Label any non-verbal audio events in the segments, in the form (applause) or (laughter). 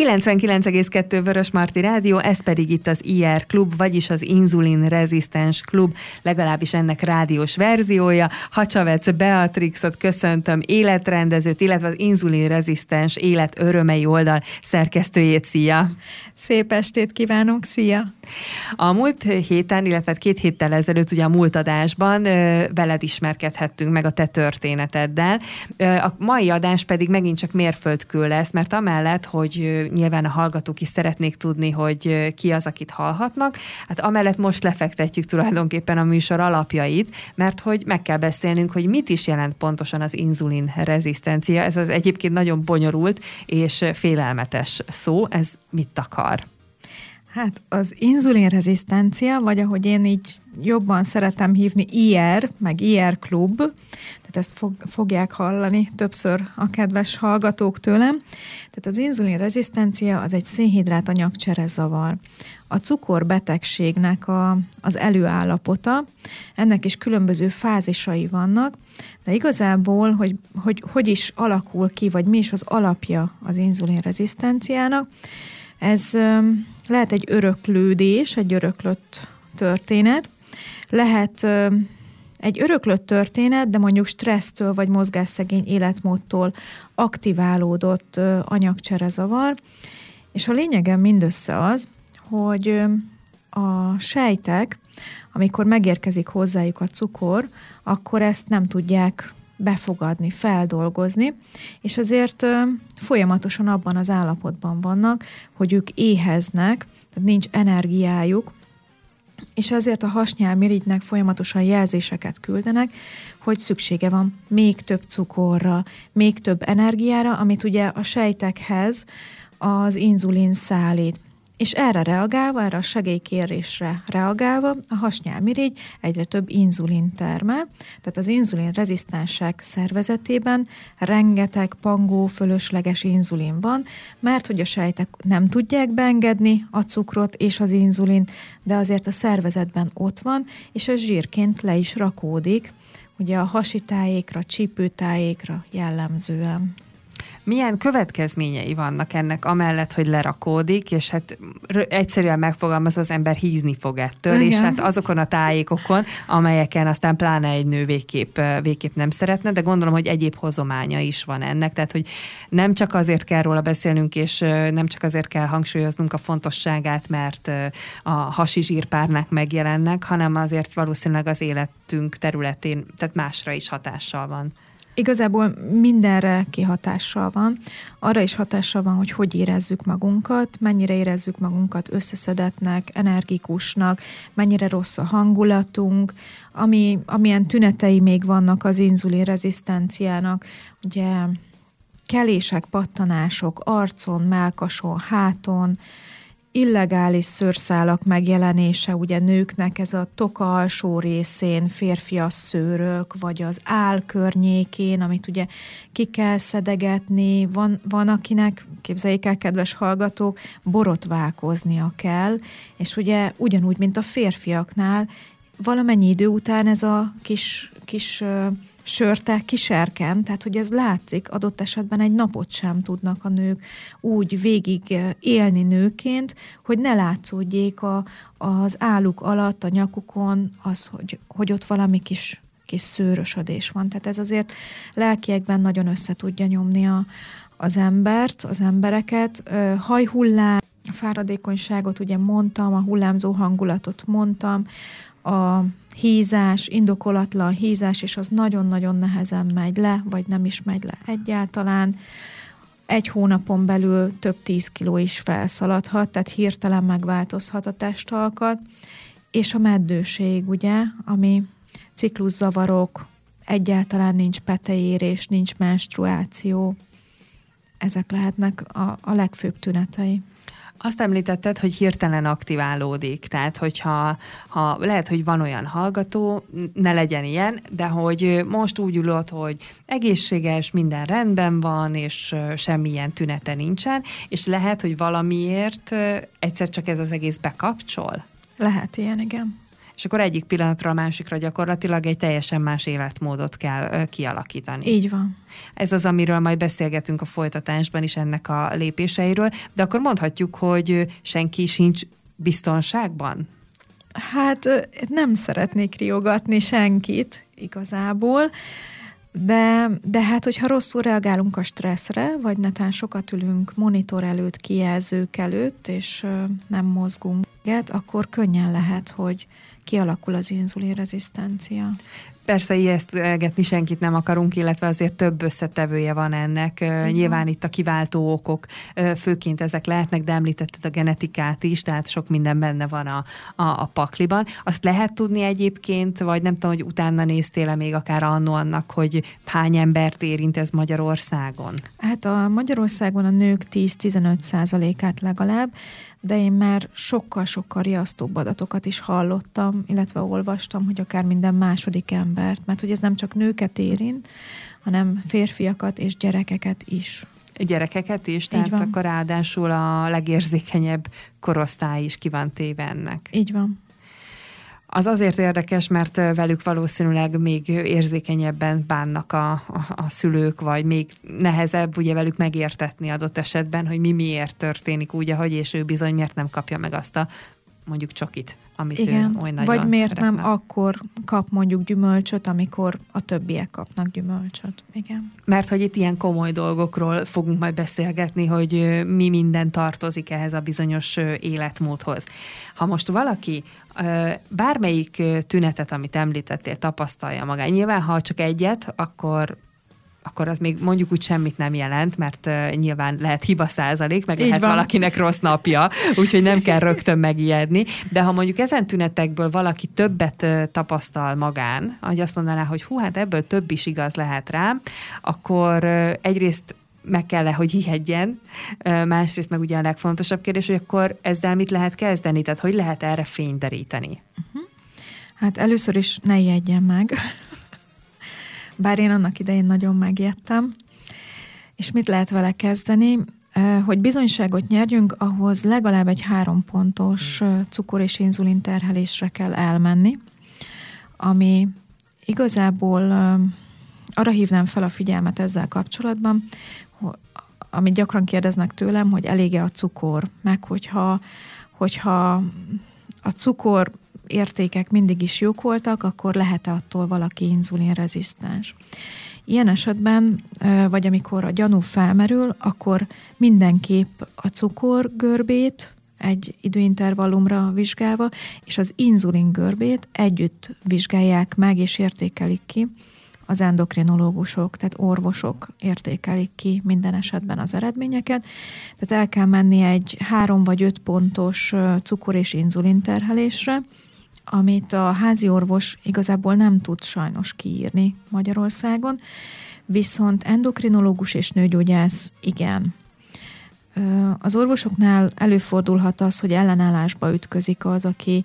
99,2 Vörös Marti Rádió, ez pedig itt az IR Klub, vagyis az Inzulin Rezisztens Klub, legalábbis ennek rádiós verziója. Hacsavec Beatrixot köszöntöm, életrendezőt, illetve az Inzulin Rezisztens Élet Örömei oldal szerkesztőjét. Szia! Szép estét kívánok, szia! A múlt héten, illetve két héttel ezelőtt ugye a múlt adásban veled ismerkedhettünk meg a te történeteddel. A mai adás pedig megint csak mérföldkő lesz, mert amellett, hogy nyilván a hallgatók is szeretnék tudni, hogy ki az, akit hallhatnak, hát amellett most lefektetjük tulajdonképpen a műsor alapjait, mert hogy meg kell beszélnünk, hogy mit is jelent pontosan az inzulin rezisztencia. Ez az egyébként nagyon bonyolult és félelmetes szó. Ez mit akar? Hát az inzulinrezisztencia, vagy ahogy én így jobban szeretem hívni, IR, meg IR klub, tehát ezt fog, fogják hallani többször a kedves hallgatók tőlem. Tehát az inzulinrezisztencia az egy szénhidrát anyagcsere zavar. A cukorbetegségnek a, az előállapota, ennek is különböző fázisai vannak, de igazából, hogy, hogy hogy is alakul ki, vagy mi is az alapja az inzulinrezisztenciának, ez lehet egy öröklődés, egy öröklött történet, lehet egy öröklött történet, de mondjuk stressztől vagy mozgásszegény életmódtól aktiválódott anyagcserezavar, és a lényegem mindössze az, hogy a sejtek, amikor megérkezik hozzájuk a cukor, akkor ezt nem tudják befogadni, feldolgozni, és azért folyamatosan abban az állapotban vannak, hogy ők éheznek, tehát nincs energiájuk, és ezért a hasnyálmirigynek folyamatosan jelzéseket küldenek, hogy szüksége van még több cukorra, még több energiára, amit ugye a sejtekhez az inzulin szállít és erre reagálva, erre a segélykérésre reagálva a hasnyálmirigy egyre több inzulin termel, tehát az inzulin rezisztensek szervezetében rengeteg pangó fölösleges inzulin van, mert hogy a sejtek nem tudják beengedni a cukrot és az inzulint, de azért a szervezetben ott van, és a zsírként le is rakódik, ugye a hasitájékra, csípőtájékra jellemzően. Milyen következményei vannak ennek, amellett, hogy lerakódik, és hát egyszerűen megfogalmazva az ember hízni fog ettől, Igen. és hát azokon a tájékokon, amelyeken aztán pláne egy nő végképp, végképp nem szeretne, de gondolom, hogy egyéb hozománya is van ennek, tehát hogy nem csak azért kell róla beszélnünk, és nem csak azért kell hangsúlyoznunk a fontosságát, mert a hasi zsírpárnák megjelennek, hanem azért valószínűleg az életünk területén, tehát másra is hatással van. Igazából mindenre kihatással van. Arra is hatással van, hogy hogy érezzük magunkat, mennyire érezzük magunkat összeszedetnek, energikusnak, mennyire rossz a hangulatunk, ami, amilyen tünetei még vannak az inzulin rezisztenciának. Ugye kelések, pattanások arcon, melkason, háton, illegális szőrszálak megjelenése, ugye nőknek ez a toka alsó részén, férfias szőrök, vagy az áll környékén, amit ugye ki kell szedegetni, van, van akinek, képzeljék el, kedves hallgatók, borotválkoznia kell, és ugye ugyanúgy, mint a férfiaknál, valamennyi idő után ez a kis, kis sörte kiserken, tehát hogy ez látszik, adott esetben egy napot sem tudnak a nők úgy végig eh, élni nőként, hogy ne látszódjék a, az álluk alatt, a nyakukon az, hogy, hogy ott valami kis, kis szőrösödés van. Tehát ez azért lelkiekben nagyon össze tudja nyomni a, az embert, az embereket. Hajhullám, a fáradékonyságot ugye mondtam, a hullámzó hangulatot mondtam, a hízás, indokolatlan hízás, és az nagyon-nagyon nehezen megy le, vagy nem is megy le egyáltalán. Egy hónapon belül több tíz kiló is felszaladhat, tehát hirtelen megváltozhat a testalkat, és a meddőség, ugye, ami cikluszavarok, egyáltalán nincs petejérés, nincs menstruáció, ezek lehetnek a, a legfőbb tünetei. Azt említetted, hogy hirtelen aktiválódik, tehát hogyha ha lehet, hogy van olyan hallgató, ne legyen ilyen, de hogy most úgy ülött, hogy egészséges, minden rendben van, és semmilyen tünete nincsen, és lehet, hogy valamiért egyszer csak ez az egész bekapcsol? Lehet ilyen, igen. És akkor egyik pillanatra a másikra gyakorlatilag egy teljesen más életmódot kell kialakítani. Így van. Ez az, amiről majd beszélgetünk a folytatásban is ennek a lépéseiről, de akkor mondhatjuk, hogy senki sincs biztonságban? Hát nem szeretnék riogatni senkit igazából, de, de hát, hogyha rosszul reagálunk a stresszre, vagy netán sokat ülünk monitor előtt, kijelzők előtt, és nem mozgunk, akkor könnyen lehet, hogy kialakul az inzulinrezisztencia. Persze ijesztgetni senkit nem akarunk, illetve azért több összetevője van ennek. Igen. Nyilván itt a kiváltó okok, főként ezek lehetnek, de említetted a genetikát is, tehát sok minden benne van a, a, a pakliban. Azt lehet tudni egyébként, vagy nem tudom, hogy utána néztél-e még akár annó annak, hogy hány embert érint ez Magyarországon? Hát a Magyarországon a nők 10-15 százalékát legalább, de én már sokkal-sokkal riasztóbb adatokat is hallottam, illetve olvastam, hogy akár minden második embert, mert hogy ez nem csak nőket érint, hanem férfiakat és gyerekeket is. Gyerekeket is, tehát van. akkor ráadásul a legérzékenyebb korosztály is ki van téve ennek. Így van. Az azért érdekes, mert velük valószínűleg még érzékenyebben bánnak a, a, a szülők, vagy még nehezebb ugye velük megértetni adott esetben, hogy mi miért történik úgy, ahogy, és ő bizony miért nem kapja meg azt a mondjuk csokit, amit Igen. ő oly nagyon Vagy miért szeretne. nem akkor kap mondjuk gyümölcsöt, amikor a többiek kapnak gyümölcsöt. Igen. Mert hogy itt ilyen komoly dolgokról fogunk majd beszélgetni, hogy mi minden tartozik ehhez a bizonyos életmódhoz. Ha most valaki bármelyik tünetet, amit említettél, tapasztalja magán, nyilván ha csak egyet, akkor akkor az még mondjuk úgy semmit nem jelent, mert uh, nyilván lehet hiba százalék, meg Így lehet van. valakinek rossz napja, úgyhogy nem kell rögtön megijedni. De ha mondjuk ezen tünetekből valaki többet uh, tapasztal magán, hogy azt mondaná, hogy hú, hát ebből több is igaz lehet rám, akkor uh, egyrészt meg kell -e, hogy hihedjen, másrészt meg ugye a legfontosabb kérdés, hogy akkor ezzel mit lehet kezdeni, tehát hogy lehet erre fényderíteni? Uh-huh. Hát először is ne ijedjen meg, bár én annak idején nagyon megjettem. És mit lehet vele kezdeni? Hogy bizonyságot nyerjünk, ahhoz legalább egy három pontos cukor- és inzulin terhelésre kell elmenni, ami igazából arra hívnám fel a figyelmet ezzel kapcsolatban, amit gyakran kérdeznek tőlem, hogy elége a cukor, meg hogyha, hogyha a cukor értékek mindig is jók voltak, akkor lehet-e attól valaki inzulinrezisztens. Ilyen esetben, vagy amikor a gyanú felmerül, akkor mindenképp a cukorgörbét egy időintervallumra vizsgálva, és az inzulin görbét együtt vizsgálják meg és értékelik ki az endokrinológusok, tehát orvosok értékelik ki minden esetben az eredményeket. Tehát el kell menni egy három vagy öt pontos cukor- és inzulin terhelésre, amit a házi orvos igazából nem tud sajnos kiírni Magyarországon, viszont endokrinológus és nőgyógyász igen. Az orvosoknál előfordulhat az, hogy ellenállásba ütközik az, aki,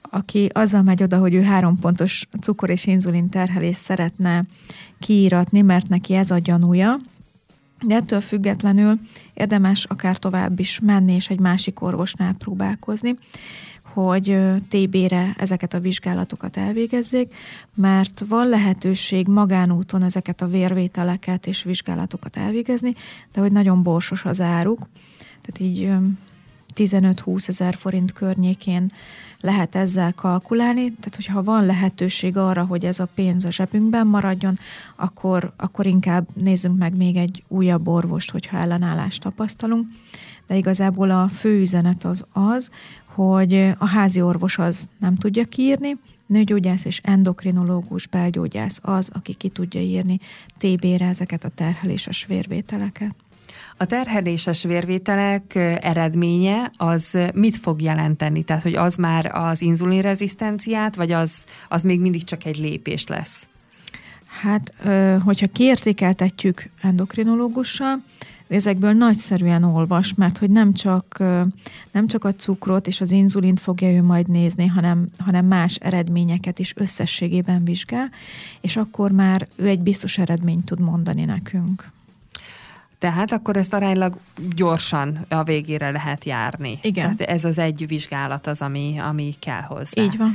aki azzal megy oda, hogy ő három pontos cukor és inzulin terhelést szeretne kiíratni, mert neki ez a gyanúja, de ettől függetlenül érdemes akár tovább is menni, és egy másik orvosnál próbálkozni hogy TB-re ezeket a vizsgálatokat elvégezzék, mert van lehetőség magánúton ezeket a vérvételeket és vizsgálatokat elvégezni, de hogy nagyon borsos az áruk, tehát így 15-20 ezer forint környékén lehet ezzel kalkulálni, tehát hogyha van lehetőség arra, hogy ez a pénz a zsebünkben maradjon, akkor, akkor inkább nézzünk meg még egy újabb orvost, hogyha ellenállást tapasztalunk. De igazából a fő üzenet az az, hogy a házi orvos az nem tudja kiírni, nőgyógyász és endokrinológus, belgyógyász az, aki ki tudja írni TB-re ezeket a terheléses vérvételeket. A terheléses vérvételek eredménye az mit fog jelenteni? Tehát, hogy az már az inzulinrezisztenciát, vagy az, az még mindig csak egy lépés lesz? Hát, hogyha kiértékeltetjük endokrinológussal, ezekből nagyszerűen olvas, mert hogy nem csak, nem csak a cukrot és az inzulint fogja ő majd nézni, hanem, hanem más eredményeket is összességében vizsgál, és akkor már ő egy biztos eredményt tud mondani nekünk. Tehát akkor ezt aránylag gyorsan a végére lehet járni. Igen. Tehát ez az egy vizsgálat az, ami, ami kell hozzá. Így van.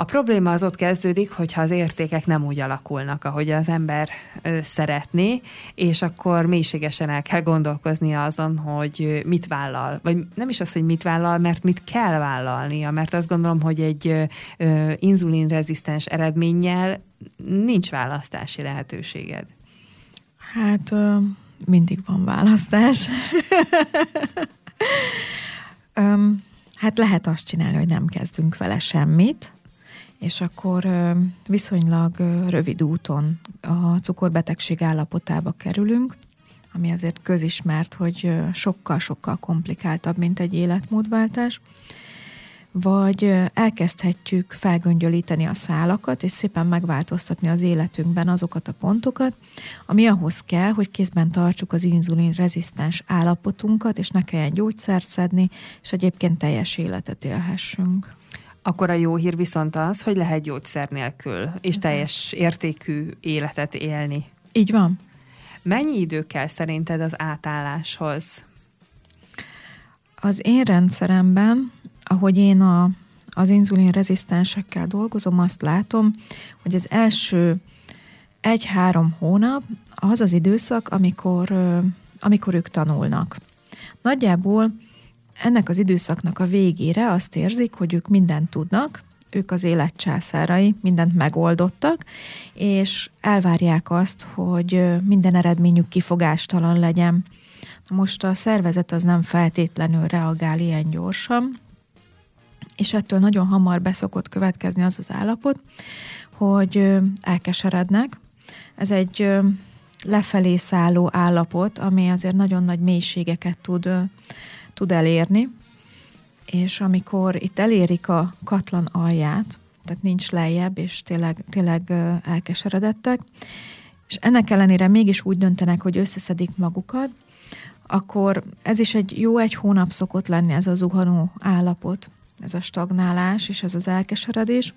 A probléma az ott kezdődik, hogyha az értékek nem úgy alakulnak, ahogy az ember ö, szeretné, és akkor mélységesen el kell gondolkoznia azon, hogy mit vállal. Vagy nem is az, hogy mit vállal, mert mit kell vállalnia, mert azt gondolom, hogy egy ö, inzulinrezisztens eredménnyel nincs választási lehetőséged. Hát ö, mindig van választás. (laughs) Öm, hát lehet azt csinálni, hogy nem kezdünk vele semmit, és akkor viszonylag rövid úton a cukorbetegség állapotába kerülünk, ami azért közismert, hogy sokkal-sokkal komplikáltabb, mint egy életmódváltás, vagy elkezdhetjük felgöngyölíteni a szálakat, és szépen megváltoztatni az életünkben azokat a pontokat, ami ahhoz kell, hogy kézben tartsuk az inzulin rezisztens állapotunkat, és ne kelljen gyógyszert szedni, és egyébként teljes életet élhessünk. Akkor a jó hír viszont az, hogy lehet gyógyszer nélkül és mhm. teljes értékű életet élni. Így van. Mennyi idő kell szerinted az átálláshoz? Az én rendszeremben, ahogy én a, az inzulin rezisztensekkel dolgozom, azt látom, hogy az első egy-három hónap az az időszak, amikor, amikor ők tanulnak. Nagyjából ennek az időszaknak a végére azt érzik, hogy ők mindent tudnak, ők az élet császárai, mindent megoldottak, és elvárják azt, hogy minden eredményük kifogástalan legyen. Most a szervezet az nem feltétlenül reagál ilyen gyorsan, és ettől nagyon hamar beszokott következni az az állapot, hogy elkeserednek. Ez egy lefelé szálló állapot, ami azért nagyon nagy mélységeket tud tud elérni, és amikor itt elérik a katlan alját, tehát nincs lejjebb, és tényleg, tényleg elkeseredettek, és ennek ellenére mégis úgy döntenek, hogy összeszedik magukat, akkor ez is egy jó egy hónap szokott lenni ez a zuhanó állapot, ez a stagnálás és ez az elkeseredés.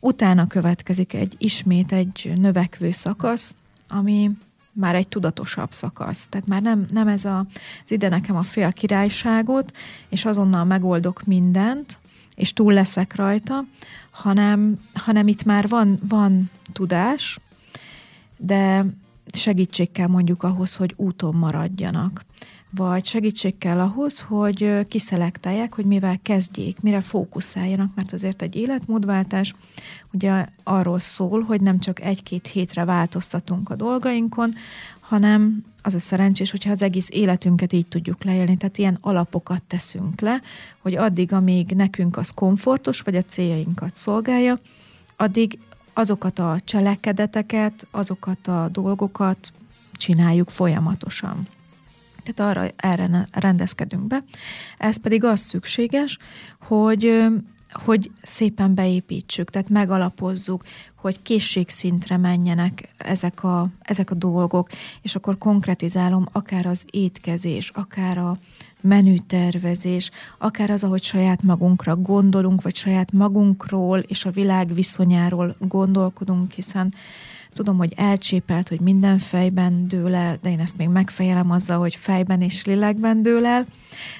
Utána következik egy ismét egy növekvő szakasz, ami már egy tudatosabb szakasz. Tehát már nem, nem ez a, az ide nekem a fél királyságot, és azonnal megoldok mindent, és túl leszek rajta, hanem, hanem itt már van, van tudás, de segítség kell mondjuk ahhoz, hogy úton maradjanak vagy segítség kell ahhoz, hogy kiszelektálják, hogy mivel kezdjék, mire fókuszáljanak, mert azért egy életmódváltás ugye arról szól, hogy nem csak egy-két hétre változtatunk a dolgainkon, hanem az a szerencsés, hogyha az egész életünket így tudjuk leélni, tehát ilyen alapokat teszünk le, hogy addig, amíg nekünk az komfortos, vagy a céljainkat szolgálja, addig azokat a cselekedeteket, azokat a dolgokat csináljuk folyamatosan. Tehát arra erre rendezkedünk be. Ez pedig az szükséges, hogy hogy szépen beépítsük, tehát megalapozzuk, hogy készségszintre menjenek ezek a, ezek a dolgok, és akkor konkretizálom akár az étkezés, akár a menütervezés, akár az, ahogy saját magunkra gondolunk, vagy saját magunkról és a világ viszonyáról gondolkodunk, hiszen Tudom, hogy elcsépelt, hogy minden fejben dől el, de én ezt még megfejelem azzal, hogy fejben és lélekben dől el.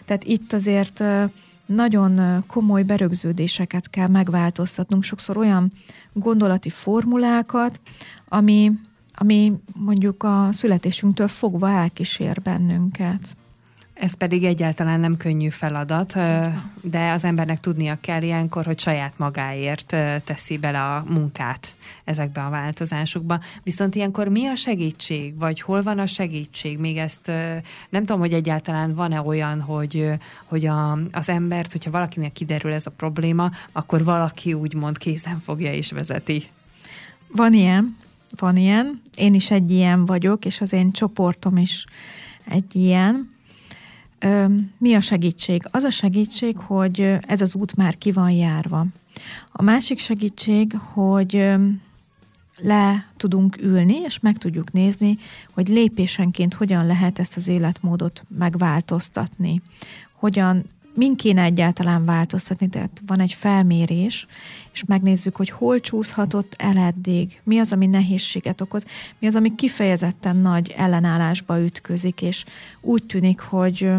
Tehát itt azért nagyon komoly berögződéseket kell megváltoztatnunk, sokszor olyan gondolati formulákat, ami, ami mondjuk a születésünktől fogva elkísér bennünket. Ez pedig egyáltalán nem könnyű feladat, de az embernek tudnia kell ilyenkor, hogy saját magáért teszi bele a munkát ezekbe a változásokba. Viszont ilyenkor mi a segítség, vagy hol van a segítség? Még ezt nem tudom, hogy egyáltalán van-e olyan, hogy, hogy a, az embert, hogyha valakinek kiderül ez a probléma, akkor valaki úgymond kézen fogja és vezeti. Van ilyen, van ilyen. Én is egy ilyen vagyok, és az én csoportom is egy ilyen mi a segítség? Az a segítség, hogy ez az út már ki van járva. A másik segítség, hogy le tudunk ülni, és meg tudjuk nézni, hogy lépésenként hogyan lehet ezt az életmódot megváltoztatni. Hogyan min kéne egyáltalán változtatni, tehát van egy felmérés, és megnézzük, hogy hol csúszhatott el eddig, mi az, ami nehézséget okoz, mi az, ami kifejezetten nagy ellenállásba ütközik, és úgy tűnik, hogy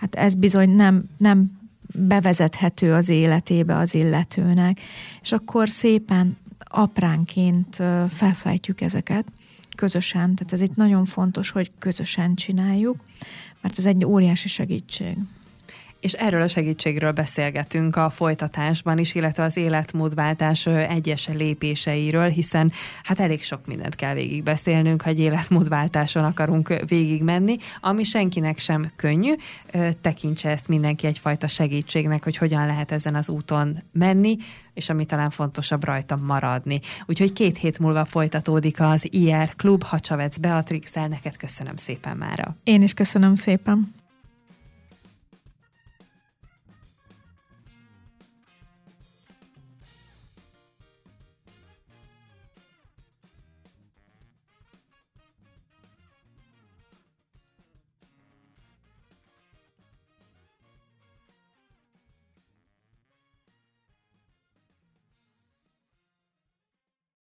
hát ez bizony nem, nem bevezethető az életébe az illetőnek, és akkor szépen apránként felfejtjük ezeket közösen, tehát ez itt nagyon fontos, hogy közösen csináljuk, mert ez egy óriási segítség. És erről a segítségről beszélgetünk a folytatásban is, illetve az életmódváltás egyes lépéseiről, hiszen hát elég sok mindent kell végigbeszélnünk, ha egy életmódváltáson akarunk végigmenni, ami senkinek sem könnyű. Tekintse ezt mindenki egyfajta segítségnek, hogy hogyan lehet ezen az úton menni, és ami talán fontosabb rajta maradni. Úgyhogy két hét múlva folytatódik az IR Klub, ha Csavec Beatrix-el, neked köszönöm szépen mára. Én is köszönöm szépen.